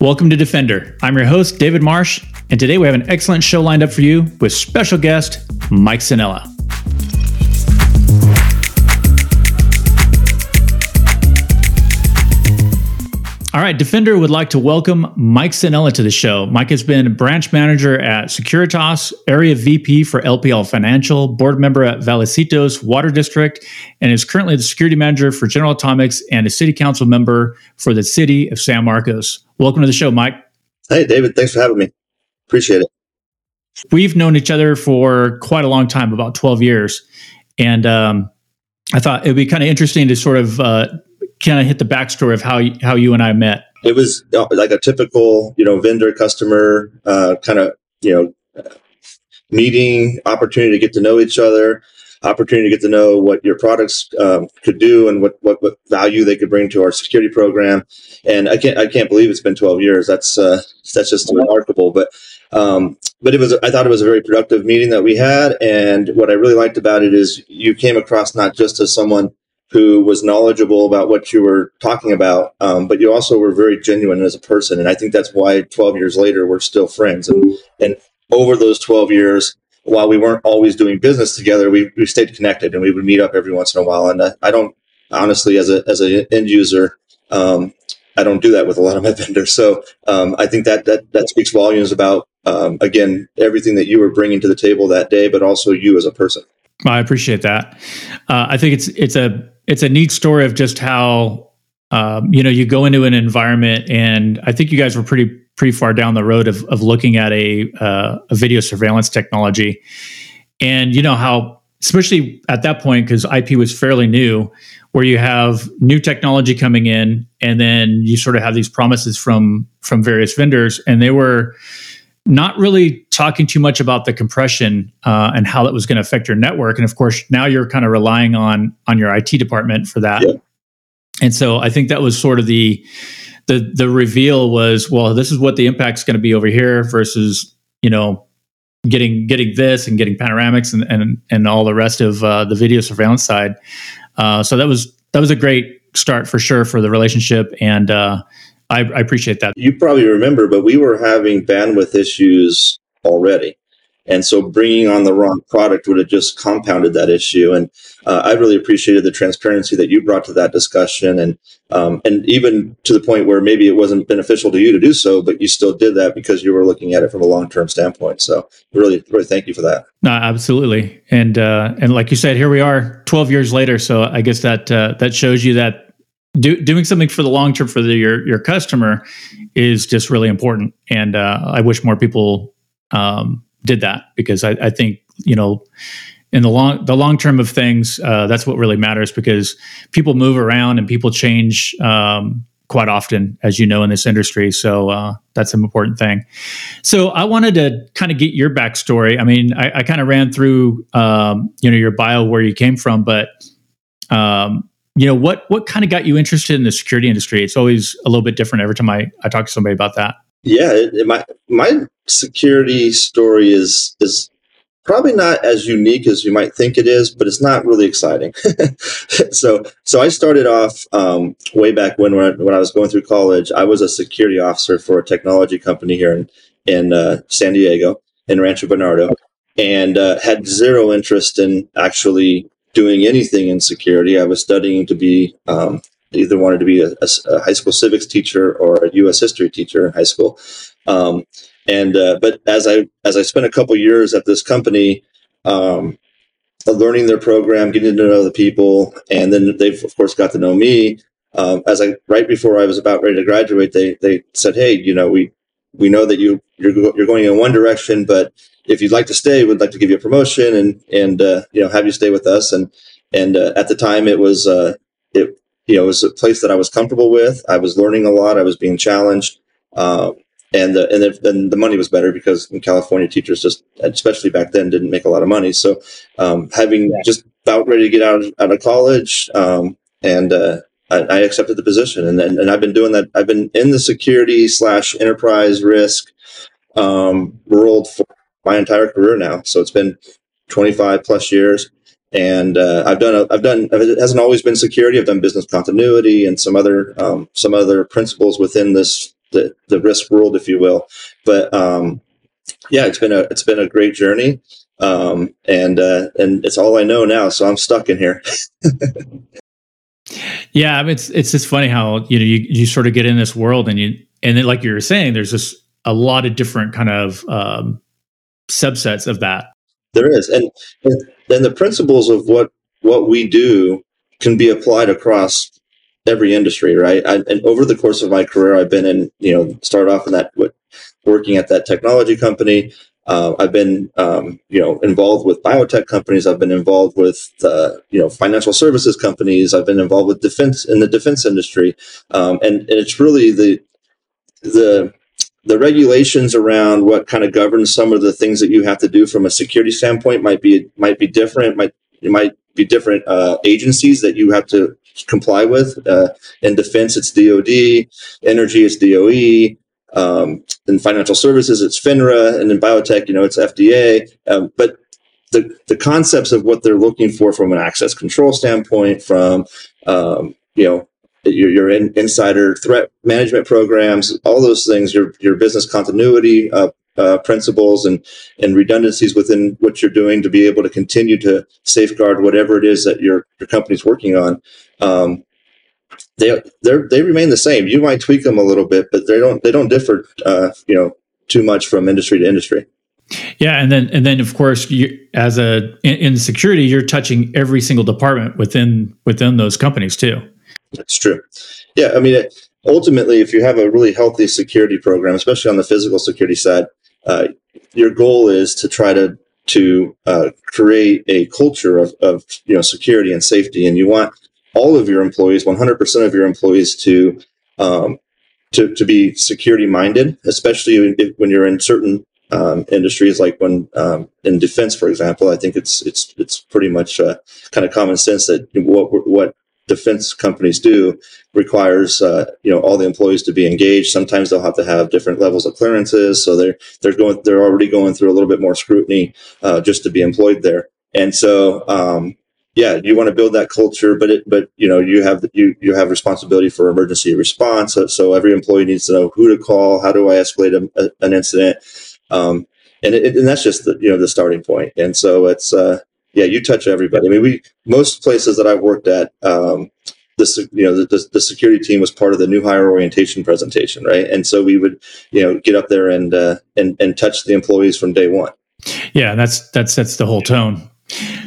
Welcome to Defender. I'm your host, David Marsh, and today we have an excellent show lined up for you with special guest Mike Sannella. Right, Defender would like to welcome Mike Sannella to the show. Mike has been branch manager at Securitas, area VP for LPL Financial, board member at Vallecitos Water District, and is currently the security manager for General Atomics and a city council member for the city of San Marcos. Welcome to the show, Mike. Hey, David. Thanks for having me. Appreciate it. We've known each other for quite a long time, about 12 years. And um, I thought it would be kind of interesting to sort of uh, kind of hit the backstory of how how you and I met. It was uh, like a typical, you know, vendor customer uh, kind of, you know, meeting opportunity to get to know each other, opportunity to get to know what your products um, could do and what, what, what value they could bring to our security program. And I can't I can't believe it's been 12 years. That's uh, that's just remarkable. But um, but it was I thought it was a very productive meeting that we had. And what I really liked about it is you came across not just as someone who was knowledgeable about what you were talking about, um, but you also were very genuine as a person. And I think that's why 12 years later, we're still friends. And, and over those 12 years, while we weren't always doing business together, we, we stayed connected and we would meet up every once in a while. And I don't, honestly, as a, as an end user, um, I don't do that with a lot of my vendors. So um, I think that, that, that speaks volumes about, um, again, everything that you were bringing to the table that day, but also you as a person. I appreciate that. Uh, I think it's it's a it's a neat story of just how um, you know you go into an environment, and I think you guys were pretty pretty far down the road of of looking at a uh, a video surveillance technology, and you know how especially at that point because IP was fairly new, where you have new technology coming in, and then you sort of have these promises from from various vendors, and they were not really talking too much about the compression uh, and how that was going to affect your network. And of course, now you're kind of relying on on your IT department for that. Yeah. And so I think that was sort of the the the reveal was well, this is what the impact's going to be over here versus you know getting getting this and getting panoramics and and and all the rest of uh, the video surveillance side. Uh, so that was that was a great start for sure for the relationship and uh, I, I appreciate that. You probably remember, but we were having bandwidth issues already. And so bringing on the wrong product would have just compounded that issue. And uh, I really appreciated the transparency that you brought to that discussion, and um, and even to the point where maybe it wasn't beneficial to you to do so, but you still did that because you were looking at it from a long term standpoint. So really, really thank you for that. No, absolutely. And uh, and like you said, here we are, twelve years later. So I guess that uh, that shows you that do, doing something for the long term for the, your your customer is just really important. And uh, I wish more people um, did that because I, I, think you know in the long the long term of things uh, that's what really matters because people move around and people change um, quite often as you know in this industry. So uh, that's an important thing. So i wanted to kind of get your backstory. I mean i, I kind of ran through um, you know your bio where you came from but um, you know what what kind of got you interested in the security industry? It's always a little bit different every time i, I talk to somebody about that. Yeah it, it, my my security story is is probably not as unique as you might think it is but it's not really exciting. So so i started off um, way back when when i was going through college i was a security officer for a technology company here in in uh, san diego in rancho bernardo and uh, had zero interest in actually doing anything in security. I was studying to be um, either wanted to be a, a, high school civics teacher or a U.S. history teacher in high school. Um, and uh, but as I as I spent a couple years at this company, um, learning their program, getting to know the people, and then they've of course got to know me. Um, as I right before I was about ready to graduate, they they said, "Hey, you know, we we know that you you're you're going in one direction, but if you'd like to stay, we'd like to give you a promotion and and uh, you know have you stay with us. And and uh, at the time, it was uh, it you know it was a place that I was comfortable with. I was learning a lot. I was being challenged, um, and the, and then the money was better because in California, teachers just especially back then didn't make a lot of money. So um, having yeah. just about ready to get out of, out of college, um, and uh, I, I, accepted the position, and, and and I've been doing that. I've been in the security slash enterprise risk um, world for my entire career now. So it's been 25 plus years. And uh, I've done, a, I've done, it hasn't always been security. I've done business continuity and some other, um, some other principles within this the, the risk world, if you will. But um, yeah, it's been a it's been a great journey, um, and uh, and it's all I know now. So I'm stuck in here. yeah, I mean, it's it's just funny how you know you you sort of get in this world and you and then like you were saying, there's just a lot of different kind of um, subsets of that. There is, and and the principles of what what we do can be applied across every industry, right? I, and over the course of my career, I've been in, you know, started off in that, working at that technology company. Uh, I've been, um, you know, involved with biotech companies. I've been involved with, uh, you know, financial services companies. I've been involved with defense in the defense industry, um, and, and it's really the the the regulations around what kind of governs some of the things that you have to do from a security standpoint might be might be different. Might it might be different uh, agencies that you have to comply with. Uh, in defense, it's DoD. Energy, it's DOE. Um, in financial services, it's FINRA, and in biotech, you know, it's FDA. Um, but the the concepts of what they're looking for from an access control standpoint, from um, you know your, your in, insider threat management programs, all those things, your your business continuity uh, uh, principles and and redundancies within what you're doing to be able to continue to safeguard whatever it is that your your company's working on. Um, they they they remain the same. You might tweak them a little bit, but they don't they don't differ. Uh, you know, too much from industry to industry. Yeah, and then and then of course, you, as a in, in security, you're touching every single department within within those companies too. That's true. Yeah, I mean, it, ultimately, if you have a really healthy security program, especially on the physical security side, uh, your goal is to try to to uh, create a culture of, of you know security and safety, and you want all of your employees, 100% of your employees, to um, to, to be security minded, especially when you're in certain um, industries, like when um, in defense, for example. I think it's it's it's pretty much uh, kind of common sense that what what defense companies do requires uh, you know all the employees to be engaged. Sometimes they'll have to have different levels of clearances, so they're they're going they're already going through a little bit more scrutiny uh, just to be employed there. And so um, yeah, you want to build that culture, but it but you know you have you you have responsibility for emergency response. So, so every employee needs to know who to call, how do I escalate a, a, an incident. Um, and, it, and that's just the you know the starting point. And so it's uh, yeah, you touch everybody. I mean, we most places that I've worked at, um, this you know the, the security team was part of the new hire orientation presentation, right? And so we would you know get up there and uh, and and touch the employees from day one. Yeah, that's that's that's the whole tone.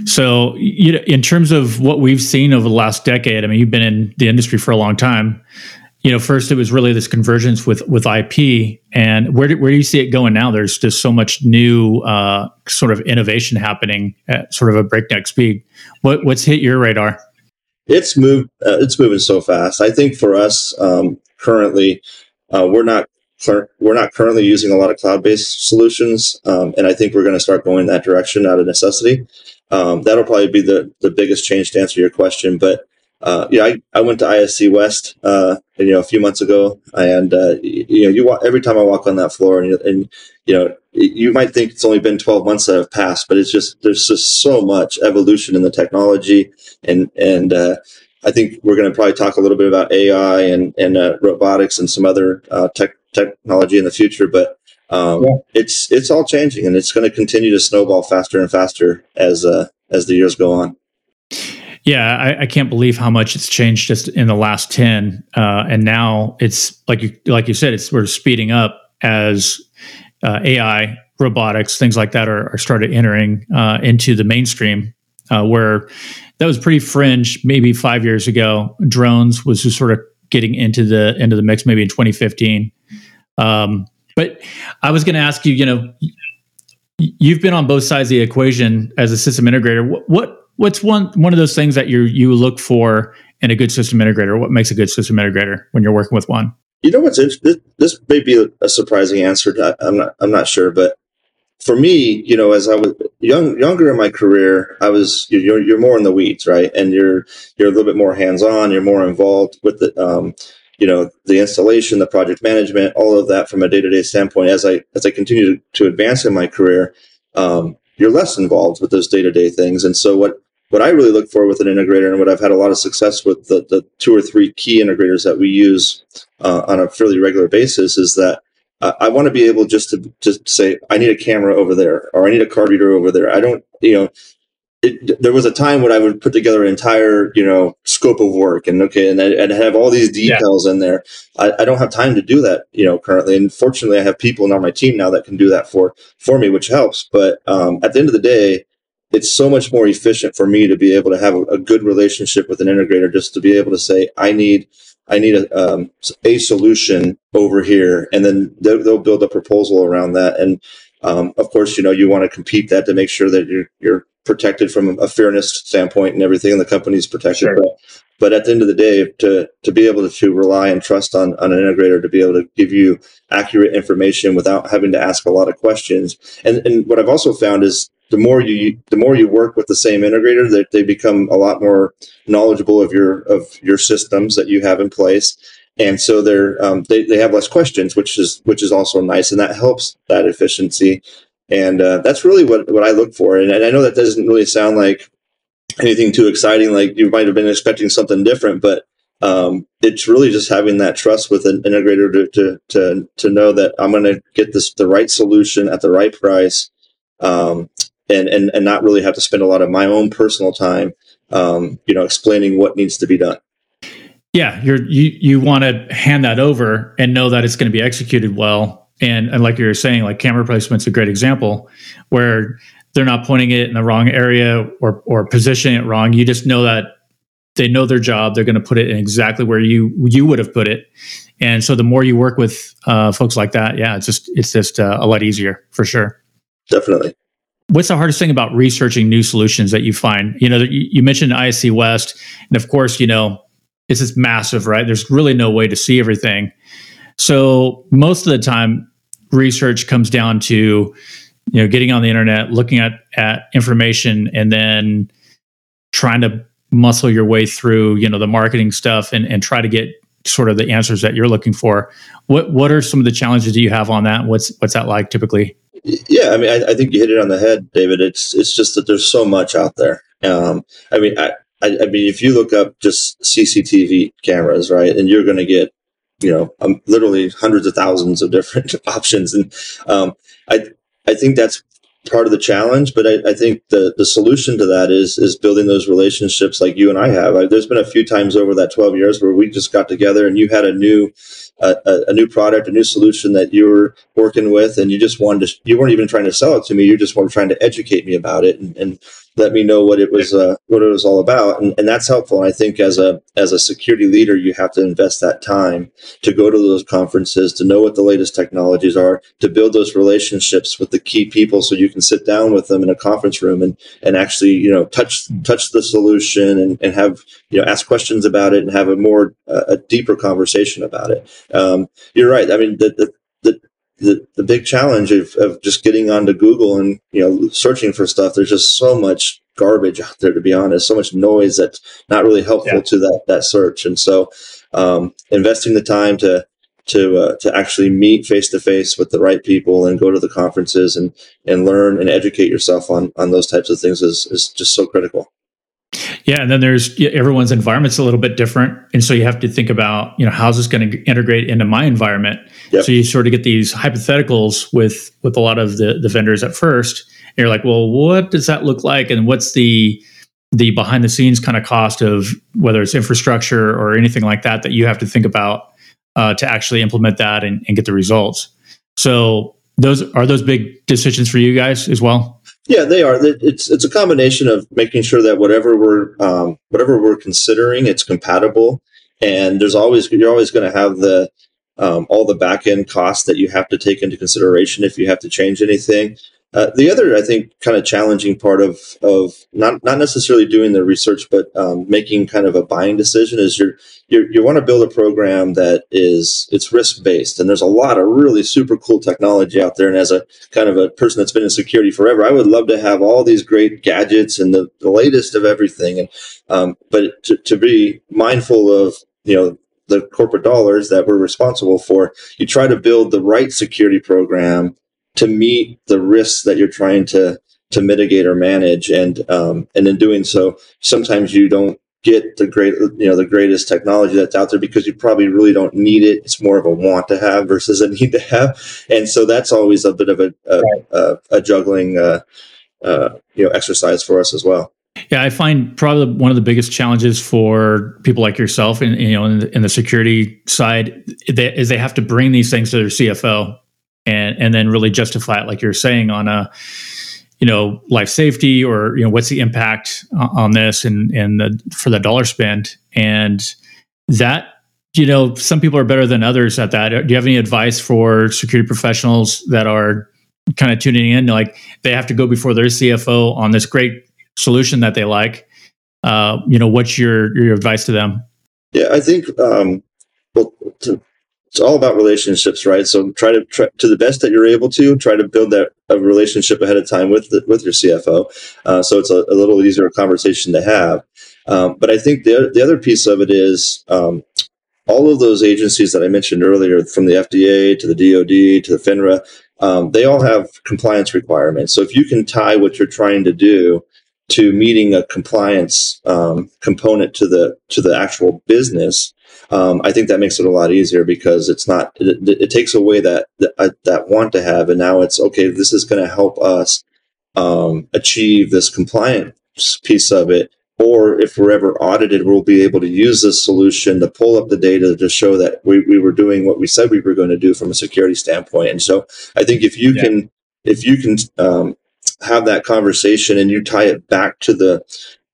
So, you know, in terms of what we've seen over the last decade, I mean, you've been in the industry for a long time you know, first it was really this convergence with with IP, and where do, where do you see it going now? There's just so much new uh, sort of innovation happening at sort of a breakneck speed. What what's hit your radar? It's moved. Uh, it's moving so fast. I think for us um, currently, uh, we're not we're not currently using a lot of cloud based solutions, um, and I think we're going to start going that direction out of necessity. Um, that'll probably be the the biggest change to answer your question, but uh, yeah, I, I went to ISC West, uh, you know, a few months ago, and uh, you know, you walk, every time I walk on that floor, and, and you know, you might think it's only been 12 months that have passed, but it's just there's just so much evolution in the technology, and and uh, I think we're going to probably talk a little bit about AI and and uh, robotics and some other uh, tech technology in the future, but um, yeah. it's it's all changing, and it's going to continue to snowball faster and faster as as the years go on. Yeah, I, I, can't believe how much it's changed just in the last ten, uh, and now it's like you like you said, it's we're speeding up as uh, AI, robotics, things like that are, are started entering uh, into the mainstream. Uh, where that was pretty fringe, maybe five years ago. Drones was just sort of getting into the into the mix, maybe in 2015. Um, but I was going to ask you, you know, you've been on both sides of the equation as a system integrator. What, what what's one one of those things that you you look for in a good system integrator? What makes a good system integrator when you're working with one? You know what's interesting? This, this may be a, surprising answer. To, I'm not. I'm not sure, but for me, you know, as I was young, younger in my career, I was you're you're more in the weeds, right? And you're you're a little bit more hands on. You're more involved with the, um, you know, the installation, the project management, all of that from a day to day standpoint. As I as I continue to, to advance in my career, um, you're less involved with those day to day things. And so what what I really look for with an integrator and what I've had a lot of success with the, the two or three key integrators that we use uh, on a fairly regular basis is that uh, I want to be able just to just say I need a camera over there or I need a card reader over there. I don't, you know, it, there was a time when I would put together an entire, you know, scope of work and okay, and, and have all these details yeah. in there. I, I, don't have time to do that, you know, currently. And fortunately, I have people on my team now that can do that for for me, which helps. But um, at the end of the day, it's so much more efficient for me to be able to have a, a good relationship with an integrator, just to be able to say, I need. I need a, um, a solution over here, and then they'll, they'll build a proposal around that. And um, of course, you know you want to compete that to make sure that you're you're protected from a fairness standpoint and everything, and the company's protected. Sure. But, but at the end of the day, to to be able to, rely and trust on, on an integrator to be able to give you accurate information without having to ask a lot of questions. And and what I've also found is the more you the more you work with the same integrator, that they become a lot more knowledgeable of your of your systems that you have in place. And so they're um, they, they have less questions, which is which is also nice, and that helps that efficiency. And uh, that's really what, what I look for. And, and I know that doesn't really sound like anything too exciting. Like you might have been expecting something different, but um, it's really just having that trust with an integrator to to to, to know that I'm going to get this the right solution at the right price, um, and and and not really have to spend a lot of my own personal time, um, you know, explaining what needs to be done. Yeah, you're you you want to hand that over and know that it's going to be executed well and and like you're saying like camera placement's a great example where they're not pointing it in the wrong area or or positioning it wrong. You just know that they know their job. They're going to put it in exactly where you you would have put it. And so the more you work with uh, folks like that yeah it's just it's just uh, a lot easier for sure. Definitely. What's the hardest thing about researching new solutions that you find? You know you, you mentioned isc west and of course you know it's just massive right? There's really no way to see everything. So most of the time research comes down to you know getting on the internet looking at at information and then trying to muscle your way through you know the marketing stuff and and try to get sort of the answers that you're looking for. What what are some of the challenges do you have on that? What's what's that like typically? Yeah i mean I, I think you hit it on the head david. It's it's just that there's so much out there. Um i mean I, I, I mean, if you look up just CCTV cameras, right, and you're going to get you know um, literally hundreds of thousands of different options. And um, i i think that's part of the challenge but I, I, think the the solution to that is is building those relationships like you and i have. I, there's been a few times over that 12 years where we just got together and you had a new a, a, new product a new solution that you were working with and you just wanted to you weren't even trying to sell it to me. You just were trying to educate me about it and, and let me know what it was uh, what it was all about. And, and that's helpful. And i think as a as a security leader you have to invest that time to go to those conferences to know what the latest technologies are to build those relationships with the key people so you can sit down with them in a conference room and and actually you know touch touch the solution and, and have you know ask questions about it and have a more uh, a deeper conversation about it um, you're right i mean the, the the the, the big challenge of, of just getting onto Google and you know searching for stuff. There's just so much garbage out there, to be honest. So much noise that's not really helpful yeah. to that that search. And so, um, investing the time to to uh, to actually meet face to face with the right people and go to the conferences and and learn and educate yourself on on those types of things is is just so critical. Yeah, and then there's everyone's environment's a little bit different, and so you have to think about you know how's this going to integrate into my environment. Yep. So you sort of get these hypotheticals with with a lot of the the vendors at first. And you're like, well, what does that look like, and what's the the behind the scenes kind of cost of whether it's infrastructure or anything like that that you have to think about uh, to actually implement that and, and get the results. So those are those big decisions for you guys as well. Yeah, they are. It's it's a combination of making sure that whatever we're um, whatever we're considering, it's compatible, and there's always you're always going to have the um, all the back end costs that you have to take into consideration if you have to change anything. Uh, the other, I think, kind of challenging part of of not not necessarily doing the research, but um, making kind of a buying decision is you're, you're you want to build a program that is it's risk based, and there's a lot of really super cool technology out there. And as a kind of a person that's been in security forever, I would love to have all these great gadgets and the, the latest of everything. And um, but to, to be mindful of you know the corporate dollars that we're responsible for, you try to build the right security program to meet the risks that you're trying to to mitigate or manage, and um, and in doing so, sometimes you don't get the great you know the greatest technology that's out there because you probably really don't need it. It's more of a want to have versus a need to have. And so that's always a bit of a a, right. a, a juggling uh, uh, you know exercise for us as well. Yeah, I find probably one of the biggest challenges for people like yourself, and you know, in the, in the security side, is they have to bring these things to their CFO, and and then really justify it, like you're saying, on a you know life safety or you know what's the impact on this and and the, for the dollar spent, and that you know some people are better than others at that. Do you have any advice for security professionals that are kind of tuning in? Like they have to go before their CFO on this great solution that they like, uh, you know, what's your your advice to them? Yeah, I think um, well, to, it's all about relationships, right? So try to try, to the best that you're able to try to build that a relationship ahead of time with the, with your CFO. Uh, so it's a, a, little easier conversation to have. Um, but I think the the other piece of it is um, all of those agencies that I mentioned earlier, from the FDA to the DoD to the FINRA, um, they all have compliance requirements. So if you can tie what you're trying to do to meeting a compliance um, component to the to the actual business, um, I think that makes it a lot easier because it's not it, it takes away that, that uh, that want to have, and now it's okay. This is going to help us um, achieve this compliance piece of it. Or if we're ever audited, we'll be able to use this solution to pull up the data to show that we, we were doing what we said we were going to do from a security standpoint. And so I think if you yeah. can if you can um, have that conversation and you tie it back to the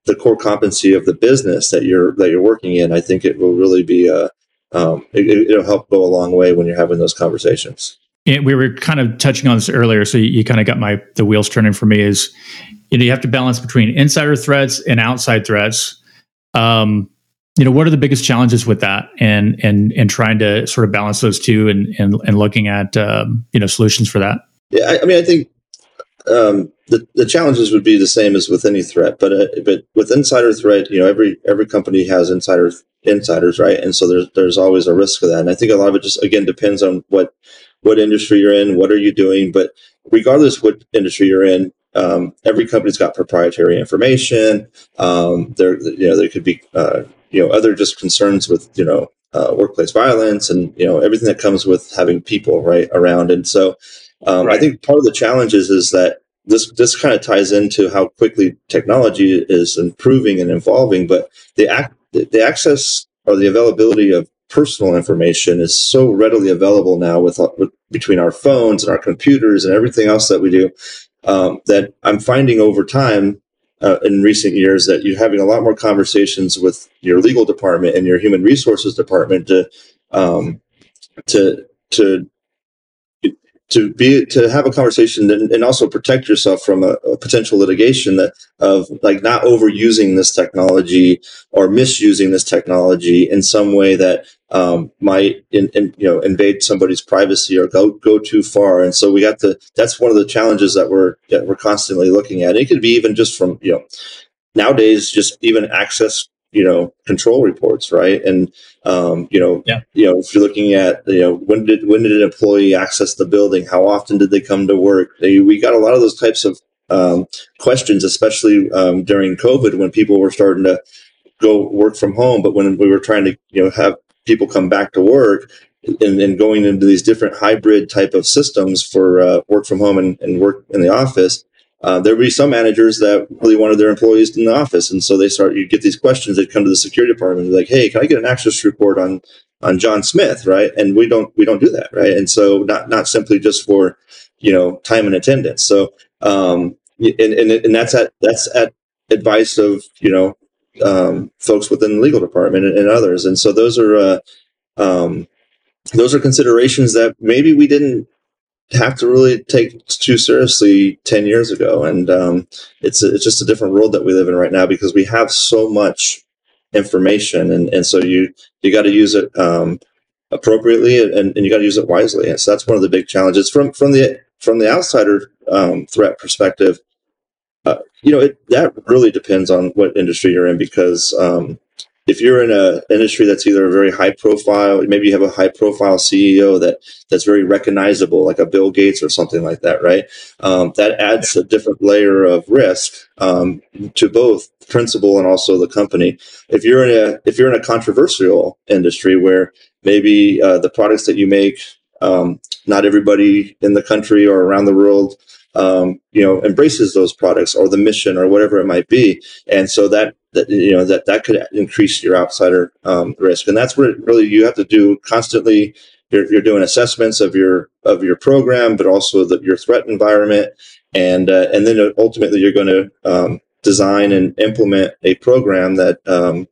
the core competency of the business that you're that you're working in, I think it will really be a um, it, will help go a long way when you're having those conversations. Yeah, we were kind of touching on this earlier, so you, you, kind of got my the wheels turning for me. Is you know you have to balance between insider threats and outside threats. Um, you know, what are the biggest challenges with that, and and and trying to sort of balance those two, and and and looking at um, you know solutions for that. Yeah, I, I mean, I think um, the, the challenges would be the same as with any threat, but uh, but with insider threat, you know, every every company has insider insiders, right? And so there's there's always a risk of that. And I think a lot of it just again depends on what what industry you're in, what are you doing. But regardless what industry you're in, um, every company's got proprietary information. Um, there, you know, there could be uh, you know other just concerns with you know uh, workplace violence and you know everything that comes with having people right around. And so um, right. I think part of the challenge is, is that this this kind of ties into how quickly technology is improving and evolving, but the ac- the access or the availability of personal information is so readily available now with, with between our phones and our computers and everything else that we do um, that I'm finding over time uh, in recent years that you're having a lot more conversations with your legal department and your human resources department to um, to to to be to have a conversation and, and also protect yourself from a, a, potential litigation that of like not overusing this technology or misusing this technology in some way that um, might in, in, you know invade somebody's privacy or go go too far. And so we got to that's one of the challenges that we're that we're constantly looking at. It could be even just from you know nowadays just even access you know control reports right? And um, you know yeah. you know if you're looking at you know when did when did an employee access the building? How often did they come to work? We got a lot of those types of um, questions especially um, during covid when people were starting to go work from home. But when we were trying to you know have people come back to work and, and going into these different hybrid type of systems for uh, work from home and, and work in the office uh, there would be some managers that really wanted their employees in the office, and so they start. You get these questions. They'd come to the security department, like, "Hey, can I get an access report on on John Smith?" Right, and we don't we don't do that, right? And so not not simply just for you know time and attendance. So um, and and, and that's at that's at advice of you know um, folks within the legal department and, and others, and so those are. Uh, um, those are considerations that maybe we didn't have to really take too seriously 10 years ago. And um, it's, a, it's just a different world that we live in right now because we have so much information. And, and so you, you got to use it um, appropriately and, and you got to use it wisely. And so that's one of the big challenges from, from the, from the outsider um, threat perspective. Uh, you know, it, that really depends on what industry you're in because um, if you're in an industry that's either a very high profile, maybe you have a high profile CEO that that's very recognizable, like a Bill Gates or something like that, right? Um, that adds a different layer of risk um, to both principal and also the company. If you're in a if you're in a controversial industry where maybe uh, the products that you make, um, not everybody in the country or around the world um, you know embraces those products or the mission or whatever it might be. And so that that you know that that could increase your outsider um, risk, and that's what really you have to do constantly. You're, you're doing assessments of your of your program, but also the, your threat environment, and uh, and then ultimately you're going to um, design and implement a program that um,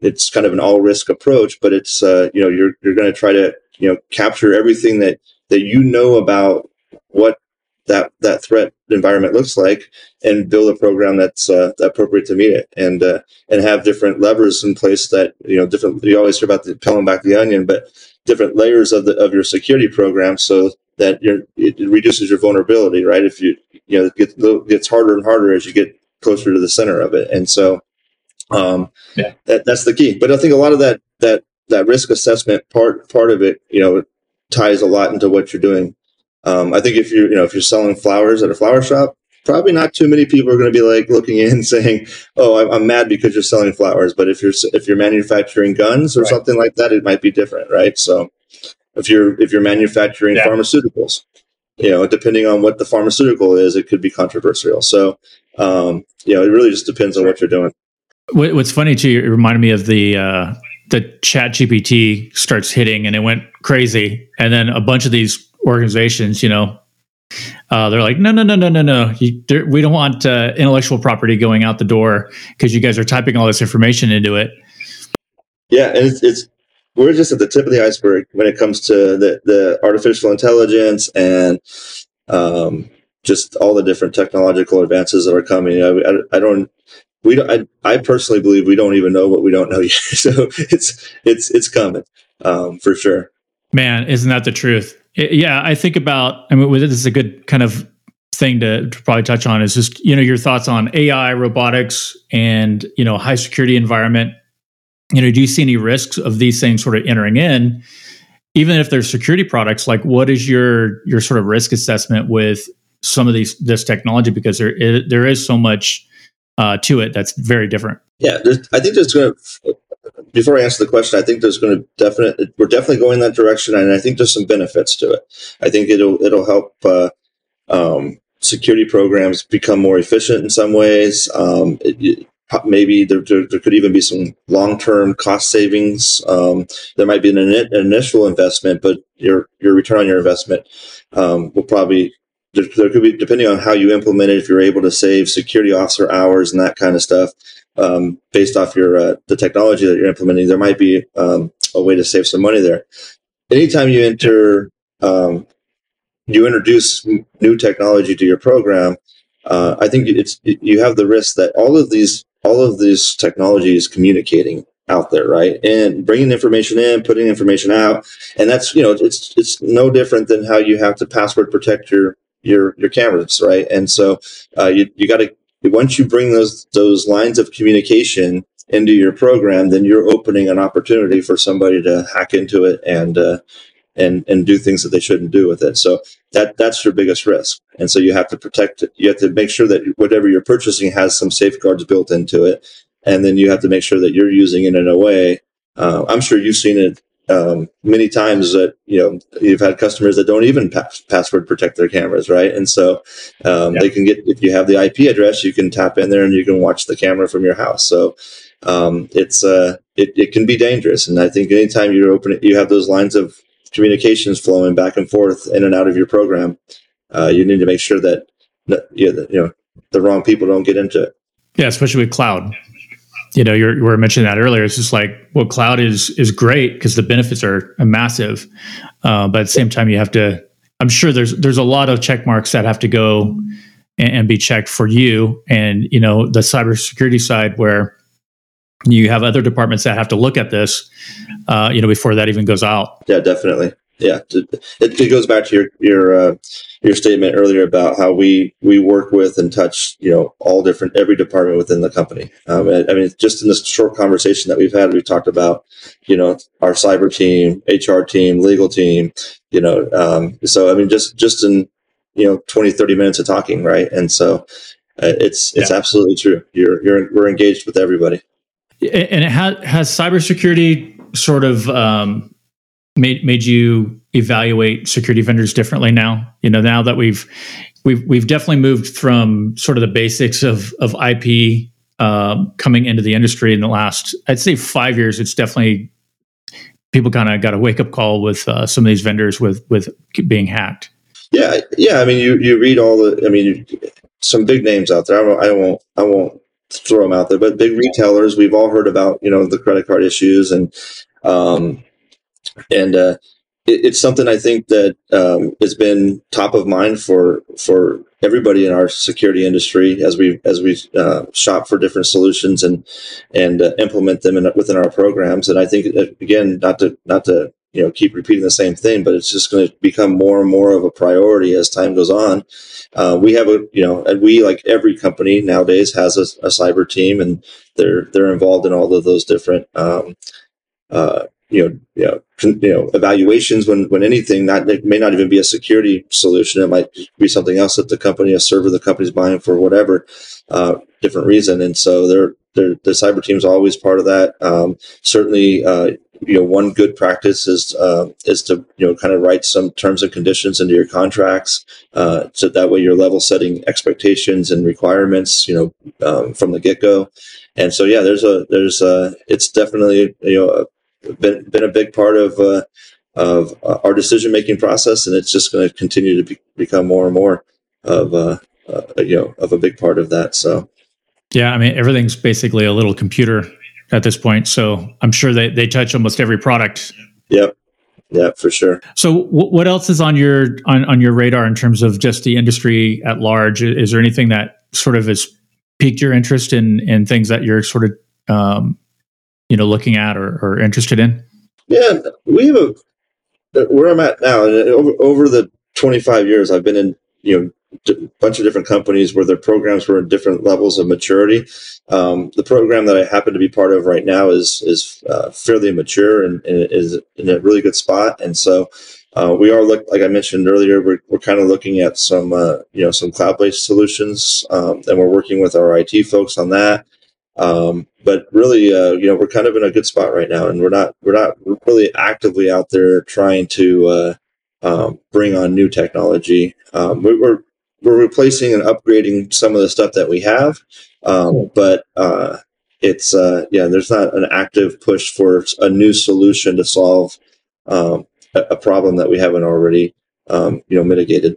it's kind of an all risk approach, but it's uh, you know you're you're going to try to you know capture everything that that you know about what that that threat environment looks like and build a program that's uh, appropriate to meet it and uh, and have different levers in place that you know different you always hear about the peeling back the onion but different layers of the of your security program so that you it reduces your vulnerability right? If you you know it gets, it gets harder and harder as you get closer to the center of it. And so um yeah. that, that's the key. But i think a lot of that that that risk assessment part part of it you know ties a lot into what you're doing um, I think if you're, you know, if you're selling flowers at a flower shop, probably not too many people are going to be like looking in saying, "Oh, I'm, I'm, mad because you're selling flowers." But if you're if you're manufacturing guns or right. something like that, it might be different, right? So, if you're if you're manufacturing yeah. pharmaceuticals, you know, depending on what the pharmaceutical is, it could be controversial. So, um, you know, it really just depends on what you're doing. What's funny too, it reminded me of the uh, the Chat GPT starts hitting and it went crazy, and then a bunch of these organizations, you know, uh, they're like, no, no, no, no, no, no. You, we don't want uh, intellectual property going out the door because you guys are typing all this information into it. Yeah, and it's, it's we're just at the tip of the iceberg when it comes to the, the artificial intelligence and um, just all the different technological advances that are coming. I, I, I don't. We don't, I, I personally believe we don't even know what we don't know yet. so it's it's it's coming um, for sure. Man, isn't that the truth? Yeah, I think about. I mean, this is a good kind of thing to, to, probably touch on is just you know your thoughts on AI, robotics, and you know high security environment. You know, do you see any risks of these things sort of entering in, even if they're security products? Like, what is your your sort of risk assessment with some of these this technology because there is, there is so much uh, to it that's very different. Yeah, I think there's going to before I answer the question, I think there's going to definitely we're definitely going that direction, and I think there's some benefits to it. I think it'll it'll help uh, um, security programs become more efficient in some ways. Um, it, maybe there, there, there, could even be some long-term cost savings. Um, there might be an, an, initial investment, but your your return on your investment um, will probably there, there, could be depending on how you implement it. If you're able to save security officer hours and that kind of stuff, um, based off your uh, the technology that you're implementing, there might be um, a way to save some money there. Anytime you enter, um, you introduce new technology to your program, uh, I think it's you have the risk that all of these all of these technology is communicating out there, right? And bringing information in, putting information out, and that's you know it's it's no different than how you have to password protect your your your cameras, right? And so uh, you you got to once you bring those those lines of communication into your program, then you're opening an opportunity for somebody to hack into it and uh, and and do things that they shouldn't do with it. So that that's your biggest risk, and so you have to protect it. You have to make sure that whatever you're purchasing has some safeguards built into it, and then you have to make sure that you're using it in a way. Uh, I'm sure you've seen it um, many times that you know you've had customers that don't even pass, password protect their cameras, right? And so um, yep. they can get if you have the IP address, you can tap in there and you can watch the camera from your house. So um, it's uh, it, it can be dangerous, and I think anytime you open it, you have those lines of communications flowing back and forth in and out of your program. Uh, you need to make sure that you know the wrong people don't get into it. Yeah, especially with cloud you know, you were mentioning that earlier. It's just like, well, cloud is is great because the benefits are massive, uh, but at the same time, you have to. I'm sure there's there's a lot of check marks that have to go and, and be checked for you, and you know, the cybersecurity side where you have other departments that have to look at this, uh, you know, before that even goes out. Yeah, definitely. yeah. It, it goes back to your your uh, your statement earlier about how we we work with and touch you know all different every department within the company. Um, I, mean, just in this short conversation that we've had, we've talked about you know our cyber team, HR team, legal team. You know, um, so I mean, just just in you know 20 30 minutes of talking right and so uh, it's it's yeah. absolutely true you're you're we're engaged with everybody and it has has cybersecurity sort of um, made made you evaluate security vendors differently now you know now that we've we've we've definitely moved from sort of the basics of of ip um, coming into the industry in the last i'd say five years it's definitely people kind of got a wake up call with uh, some of these vendors with with being hacked yeah, yeah. I mean, you you read all the. I mean, some big names out there. I won't. I won't. I won't throw them out there, but big retailers. We've all heard about you know the credit card issues and um and uh, it, it's something I think that um, has been top of mind for for everybody in our security industry as we as we uh, shop for different solutions and and uh, implement them in, within our programs. And I think uh, again, not to not to you know keep repeating the same thing but it's just going to become more and more of a priority as time goes on uh, we have a you know and we like every company nowadays has a, a, cyber team and they're they're involved in all of those different um, uh, you know you know, you know evaluations when when anything it may not even be a security solution. It might be something else that the company a server the company's buying for whatever uh, different reason. And so they're, they're the cyber team is always part of that. Um, certainly uh, you know one good practice is uh, is to you know kind of write some terms and conditions into your contracts uh, so that way you're level setting expectations and requirements you know um, from the get go and so yeah there's a there's a it's definitely you know been been a big part of uh, of uh, our decision making process and it's just going to continue to be, become more and more of uh, uh, you know of a big part of that so yeah i mean everything's basically a little computer at this point. So I'm sure they, they touch almost every product. Yep. Yeah, for sure. So w- what else is on your on, on your radar in terms of just the industry at large? Is there anything that sort of has piqued your interest in in things that you're sort of um, you know looking at or, or interested in? Yeah, we have a where I'm at now, and over, over the 25 years I've been in you know a bunch of different companies where their programs were in different levels of maturity. Um, the program that I happen to be part of right now is is uh, fairly mature and, and, is in a really good spot. And so uh, we are look like I mentioned earlier, we're, we're kind of looking at some uh, you know some cloud based solutions, um, and we're working with our IT folks on that. Um, but really, uh, you know, we're kind of in a good spot right now, and we're not we're not really actively out there trying to uh, um, bring on new technology. Um, we, are we're replacing and upgrading some of the stuff that we have, um, but uh, it's uh, yeah, there's not an active push for a new solution to solve um, a, a, problem that we haven't already um, you know mitigated.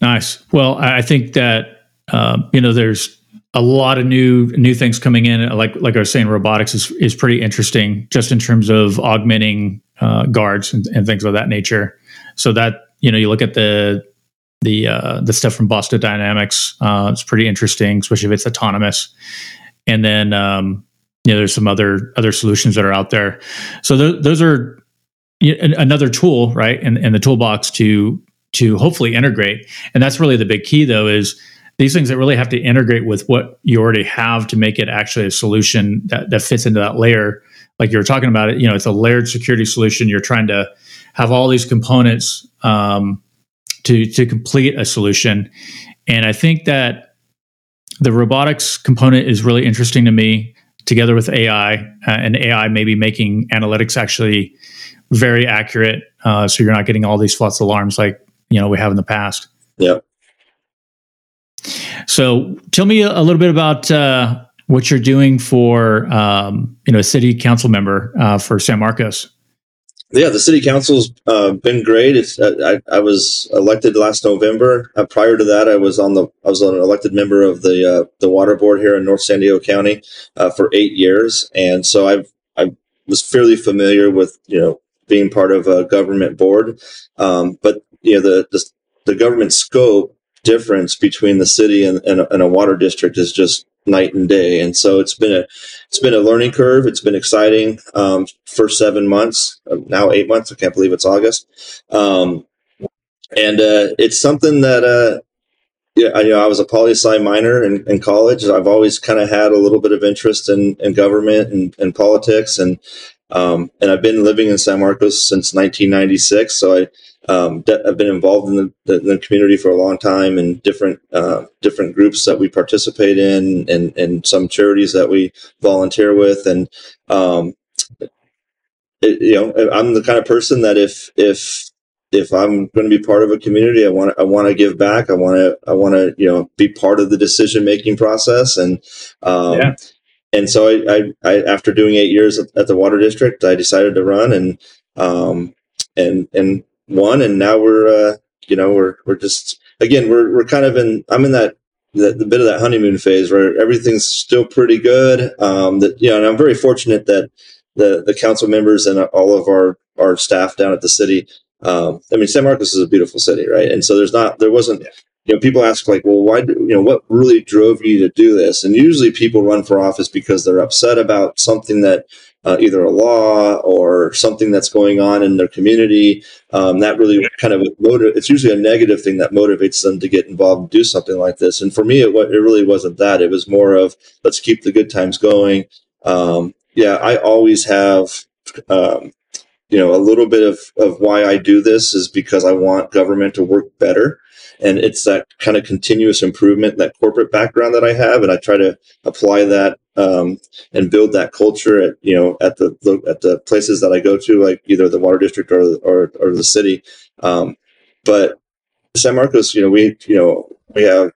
Nice. Well, I think that um, you know there's a lot of new new things coming in. Like like I was saying, robotics is is pretty interesting, just in terms of augmenting uh, guards and, and things of that nature. So that you know, you look at the the uh, the stuff from Boston Dynamics. Uh, it's pretty interesting, especially if it's autonomous. And then um, you know, there's some other other solutions that are out there. So th- those are you know, another tool, right, in, in the toolbox to to hopefully integrate. And that's really the big key, though, is these things that really have to integrate with what you already have to make it actually a solution that, that fits into that layer. Like you were talking about it, you know, it's a layered security solution. You're trying to have all these components um, to to complete a solution. And I think that the robotics component is really interesting to me, together with AI, uh, and AI maybe making analytics actually very accurate, uh, so you're not getting all these false alarms like you know we have in the past. Yeah. So tell me a, little bit about uh, what you're doing for um, you know a city council member uh, for San Marcos yeah, the city council's uh, been great. It's uh, I, I was elected last November. Uh, prior to that, I was on the I was an elected member of the uh, the water board here in North San Diego County for eight years, and so I've I was fairly familiar with you know being part of a government board. Um, but you know the, the the government scope difference between the city and, and, a, and a water district is just night and day. And so it's been a it's been a learning curve. It's been exciting um, for seven months uh, now, eight months. I can't believe it's August. Um, and uh, it's something that uh, yeah, I, you know, I was a poli sci minor in, in college. I've always kind of had a little bit of interest in, in government and, and politics, and um, and I've been living in San Marcos since 1996. So I um, I've been involved in the, the, the, community for a long time and different uh, different groups that we participate in and, and some charities that we volunteer with. And um, it, you know I'm the kind of person that if if if I'm going to be part of a community I want I want to give back. I want to I want to you know be part of the decision making process. And um, yeah. and so I, I, I, after doing eight years at the water district I decided to run and um, and and one, and now we're uh, you know we're we're just again we're we're kind of in I'm in that the, the bit of that honeymoon phase where everything's still pretty good. Um, that you know, and I'm very fortunate that the the council members and all of our our staff down at the city. Um, I mean, San Marcos is a beautiful city, right? And so there's not there wasn't you know people ask like well why do, you know what really drove you to do this and usually people run for office because they're upset about something that uh, either a law or something that's going on in their community. Um, that really kind of motiv- it's usually a negative thing that motivates them to get involved and do something like this. And for me, it, it really wasn't that. It was more of let's keep the good times going. Um, yeah, I always have. Um, you know, a little bit of, of why I do this is because I want government to work better. And it's that kind of continuous improvement, that corporate background that I have. And I try to apply that um, and build that culture at you know at the at the places that I go to, like either the water district or or, or the city. Um, but San Marcos, you know, we you know we have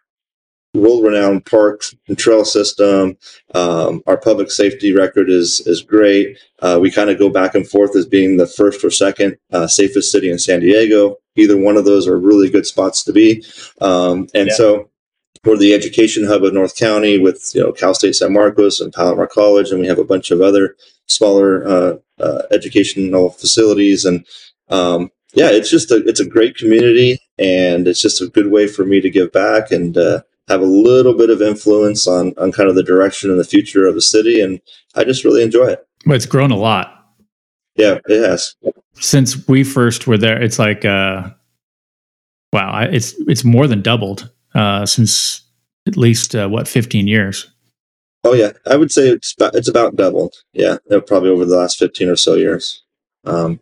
world-renowned parks and trail system. Um, our public safety record is is great. Uh, we kind of go back and forth as being the first or second uh, safest city in San Diego. Either one of those are really good spots to be, um, and yeah. so we're the education hub of North County with you know Cal State San Marcos and Palomar College, and we have a bunch of other smaller uh, uh, educational facilities. And um, yeah, it's just a it's a great community, and it's just a good way for me to give back and uh, have a little bit of influence on on kind of the direction and the future of the city. And I just really enjoy it. Well, it's grown a lot. Yeah, it has. Since we first were there, it's like uh, wow, it's it's more than doubled uh, since at least uh, what 15 years. Oh yeah, I would say it's about, it's about doubled. Yeah, probably over the last 15 or so years. Um,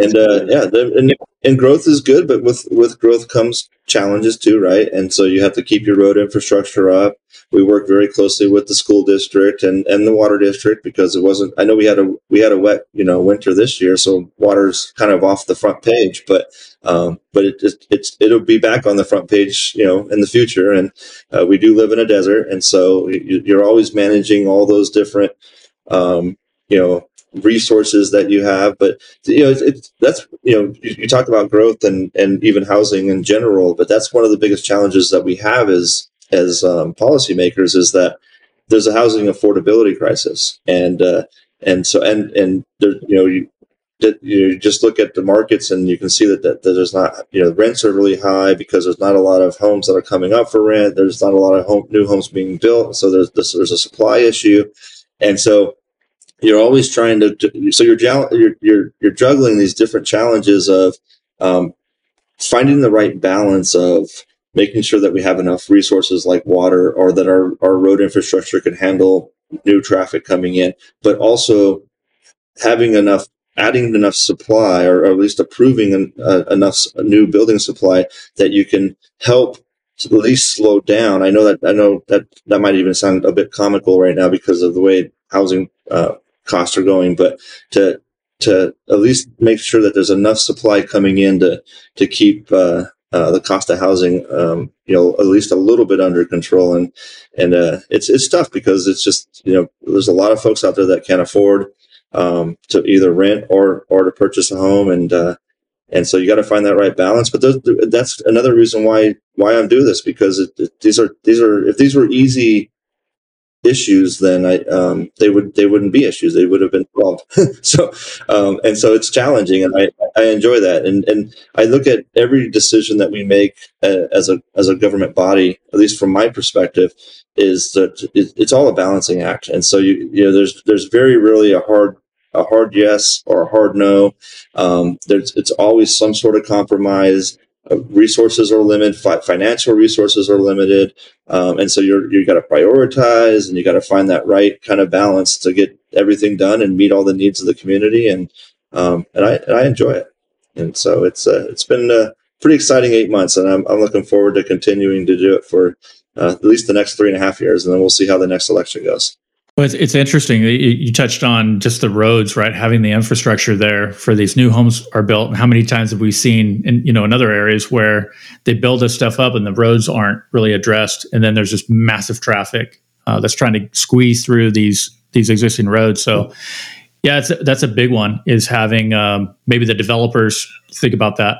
and uh, yeah, the, and, and growth is good, but with with growth comes challenges too, right? And so you have to keep your road infrastructure up. We work very closely with the school district and, and the water district because it wasn't. I know we had a we had a wet you know winter this year, so water's kind of off the front page, but um, but it just it's it'll be back on the front page you know in the future. And uh, we do live in a desert, and so you, are always managing all those different um, you know resources that you have. But you know, it's, it's that's you know, you, you, talk about growth and and even housing in general, but that's one of the biggest challenges that we have as as um, policymakers is that there's a housing affordability crisis, and uh, and so and and there, you know you. You just look at the markets and you can see that, that, that there's not, you know, rents are really high because there's not a lot of homes that are coming up for rent. There's not a lot of home, new homes being built. So there's, there's a supply issue. And so you're always trying to so you're you're you're, you're juggling these different challenges of um, finding the right balance of making sure that we have enough resources like water or that our, our road infrastructure can handle new traffic coming in but also having enough adding enough supply or, at least approving an, uh, enough new building supply that you can help at least slow down. I know that i know that that might even sound a bit comical right now because of the way housing uh, costs are going, but to to at least make sure that there's enough supply coming in to to keep uh, uh, the cost of housing, um, you know, at least a little bit under control. And and uh, it's it's tough because it's just you know there's a lot of folks out there that can't afford um, to either rent or or to purchase a home, and uh, and so you got to find that right balance. But that's another reason why why I'm doing this because it, it, these are these are if these were easy issues, then I um, they would they wouldn't be issues. They would have been solved. so um, and so it's challenging, and I, I enjoy that. And and I look at every decision that we make uh, as a as a government body, at least from my perspective, is that it's all a balancing act. And so you you know there's there's very rarely a hard a hard yes or a hard no. Um, there's it's always some sort of compromise. Uh, resources are limited, fi- financial resources are limited, um, and so you're you got to prioritize and you got to find that right kind of balance to get everything done and meet all the needs of the community. And um, and I and I enjoy it, and so it's uh, it's been a pretty exciting eight months, and I'm I'm looking forward to continuing to do it for uh, at least the next three and a half years, and then we'll see how the next election goes. Well, it's, it's interesting. You touched on just the roads, right? Having the infrastructure there for these new homes are built. And how many times have we seen in you know in other areas where they build this stuff up and the roads aren't really addressed, and then there's just massive traffic uh, that's trying to squeeze through these these existing roads. So, yeah, that's a big one. Is having um, maybe the developers think about that.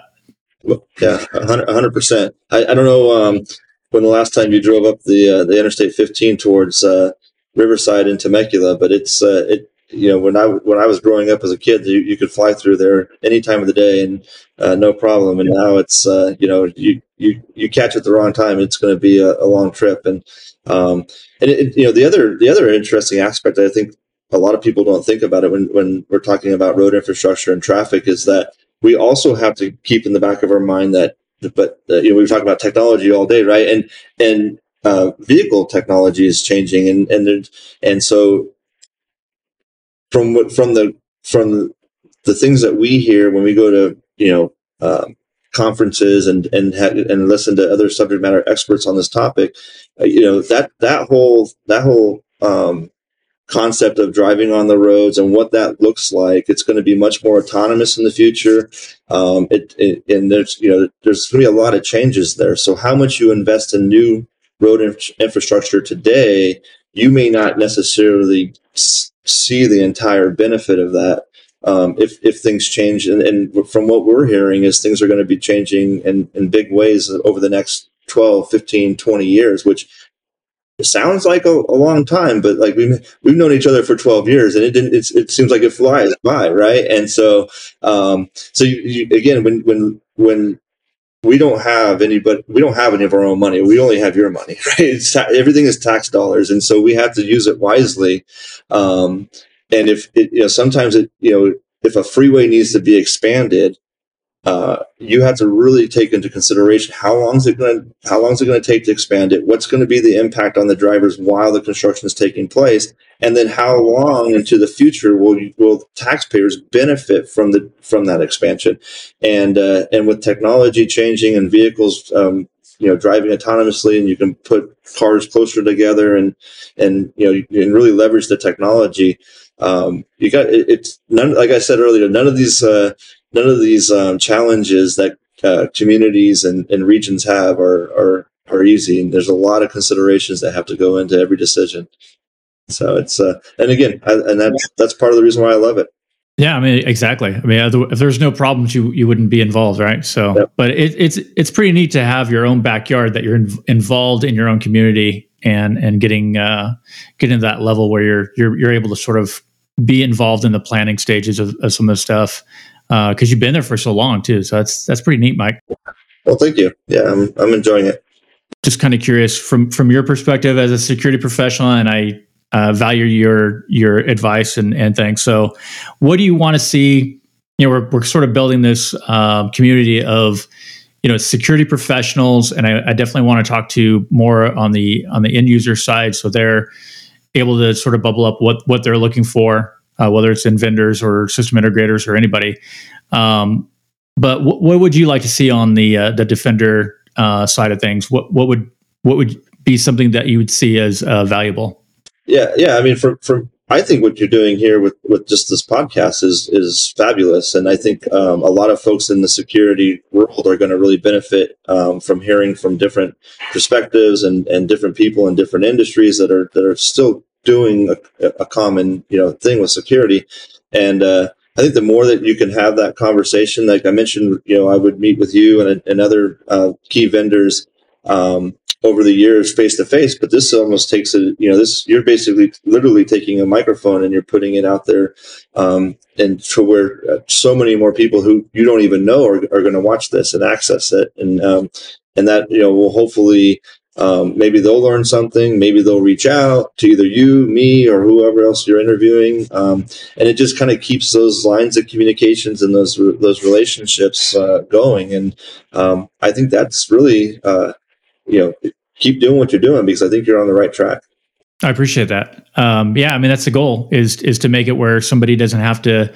Well, yeah, hundred percent. I, I don't know um, when the last time you drove up the uh, the Interstate 15 towards. Uh, Riverside and Temecula, but it's uh, it you know when I when I was growing up as a kid, you, you could fly through there any time of the day and uh, no problem. And now it's uh, you know you you you catch it the wrong time, it's going to be a, a, long trip. And um, and it, you know the other the other interesting aspect I think a lot of people don't think about it when when we're talking about road infrastructure and traffic is that we also have to keep in the back of our mind that but uh, you know we talk about technology all day, right? And and uh, vehicle technology is changing, and and and so from from the from the things that we hear when we go to you know um, conferences and and and listen to other subject matter experts on this topic, uh, you know that that whole that whole um, concept of driving on the roads and what that looks like. It's going to be much more autonomous in the future. Um, it, it, and there's you know there's going to be a lot of changes there. So how much you invest in new road inf- infrastructure today, you may not necessarily see the entire benefit of that um, if, if things change. And, and, from what we're hearing is things are going to be changing in, in big ways over the next 12, 15, 20 years, which sounds like a, a, long time, but like we've we've known each other for twelve years, and it didn't. it seems like it flies by, right? And so, um, so you, you, again, when when when we don't have any but we don't have any of our own money. We only have your money right? Ta- everything is tax dollars. And so we have to use it wisely. Um, and if it, you know sometimes it you know if a freeway needs to be expanded uh, you have to really take into consideration how long is it going to how long is it going to take to expand it what's going to be the impact on the drivers while the construction is taking place and then how long into the future will will taxpayers benefit from the from that expansion. And uh, and with technology changing and vehicles um, you know driving autonomously and you can put cars closer together and and you know you can really leverage the technology um, you got it, it's none like i said earlier none of these uh, none of these um, challenges that uh, communities and, and regions have are, are are easy, and there's a lot of considerations that have to go into every decision. So it's uh, and again, I, and that's that's part of the reason why I love it. Yeah, I mean, exactly. I mean, if there's no problems, you you wouldn't be involved, right? So, yep. but it, it's it's pretty neat to have your own backyard that you're in, involved in your own community and and getting uh, getting to that level where you're you're you're able to sort of be involved in the planning stages of, of some of the stuff because uh, you've been there for so long too. So that's that's pretty neat, Mike. Well, thank you. Yeah, I'm I'm enjoying it. Just kind of curious from from your perspective as a security professional, and I uh, value your your advice and and things. So, what do you want to see? You know, we're we're sort of building this um, community of you know security professionals, and I, I definitely want to talk to more on the on the end user side, so they're able to sort of bubble up what what they're looking for uh, whether it's in vendors or system integrators or anybody. Um, but w- what would you like to see on the uh, the Defender uh, side of things? What what would what would be something that you would see as uh, valuable? Yeah, yeah. I mean, for for I think what you're doing here with, with just this podcast is is fabulous, and I think um, a lot of folks in the security world are going to really benefit um, from hearing from different perspectives and, and different people in different industries that are that are still doing a, a common you know thing with security, and uh, I think the more that you can have that conversation, like I mentioned, you know, I would meet with you and, and other uh, key vendors um, over the years face to face, but this almost takes a, you know, this, you're basically literally taking a microphone and you're putting it out there. Um, and to where uh, so many more people who you don't even know are, are going to watch this and access it. And, um, and that, you know, will hopefully, um, maybe they'll learn something. Maybe they'll reach out to either you, me, or whoever else you're interviewing, um, and it just kind of keeps those lines of communications and those those relationships uh, going. And um, I think that's really uh, you know, keep doing what you're doing because I think you're on the right track. I appreciate that. Um, yeah, I mean that's the goal is is to make it where somebody doesn't have to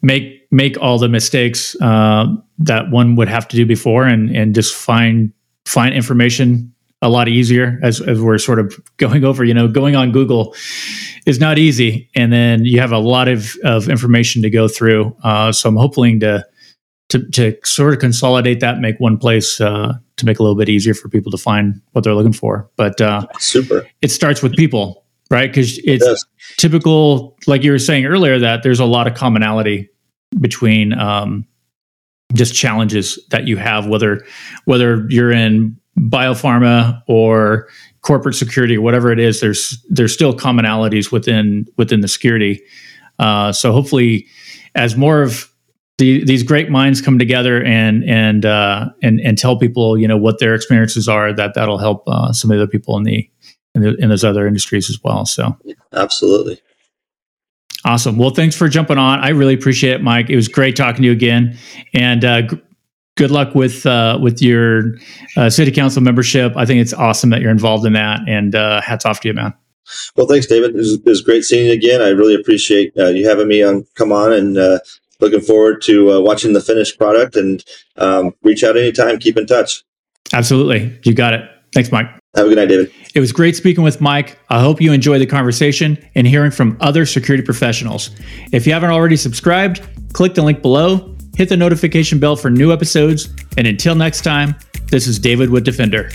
make make all the mistakes uh, that one would have to do before, and and just find find information a lot easier as as we're sort of going over. You know, going on Google is not easy, and then you have a lot of of information to go through. Uh, so I'm hoping to to to sort of consolidate that, make one place uh, to make a little bit easier for people to find what they're looking for. But uh, super, it starts with people, right? Because it's yes. typical, like you were saying earlier, that there's a lot of commonality between um, just challenges that you have, whether whether you're in biopharma or corporate security or whatever it is. There's there's still commonalities within within the security. Uh, so hopefully, as more of the, these great minds come together and and uh, and and tell people you know what their experiences are that that'll help uh, some of the other people in the, in the in those other industries as well. So absolutely. Awesome. Well thanks for jumping on. I really appreciate it mike. It was great talking to you again. And uh, good luck with uh, with your uh, city council membership i think it's awesome that you're involved in that and uh, hats off to you man well, thanks, David. It was, it was, great seeing you again. I really appreciate uh, you having me on. Come on, and uh, looking forward to uh, watching the finished product and um, reach out anytime. Keep in touch. Absolutely. You got it. Thanks, Mike. Have a good night, David. It was great speaking with Mike. I hope you enjoy the conversation and hearing from other security professionals. If you haven't already subscribed, click the link below, hit the notification bell for new episodes, and until next time, this is David with Defender.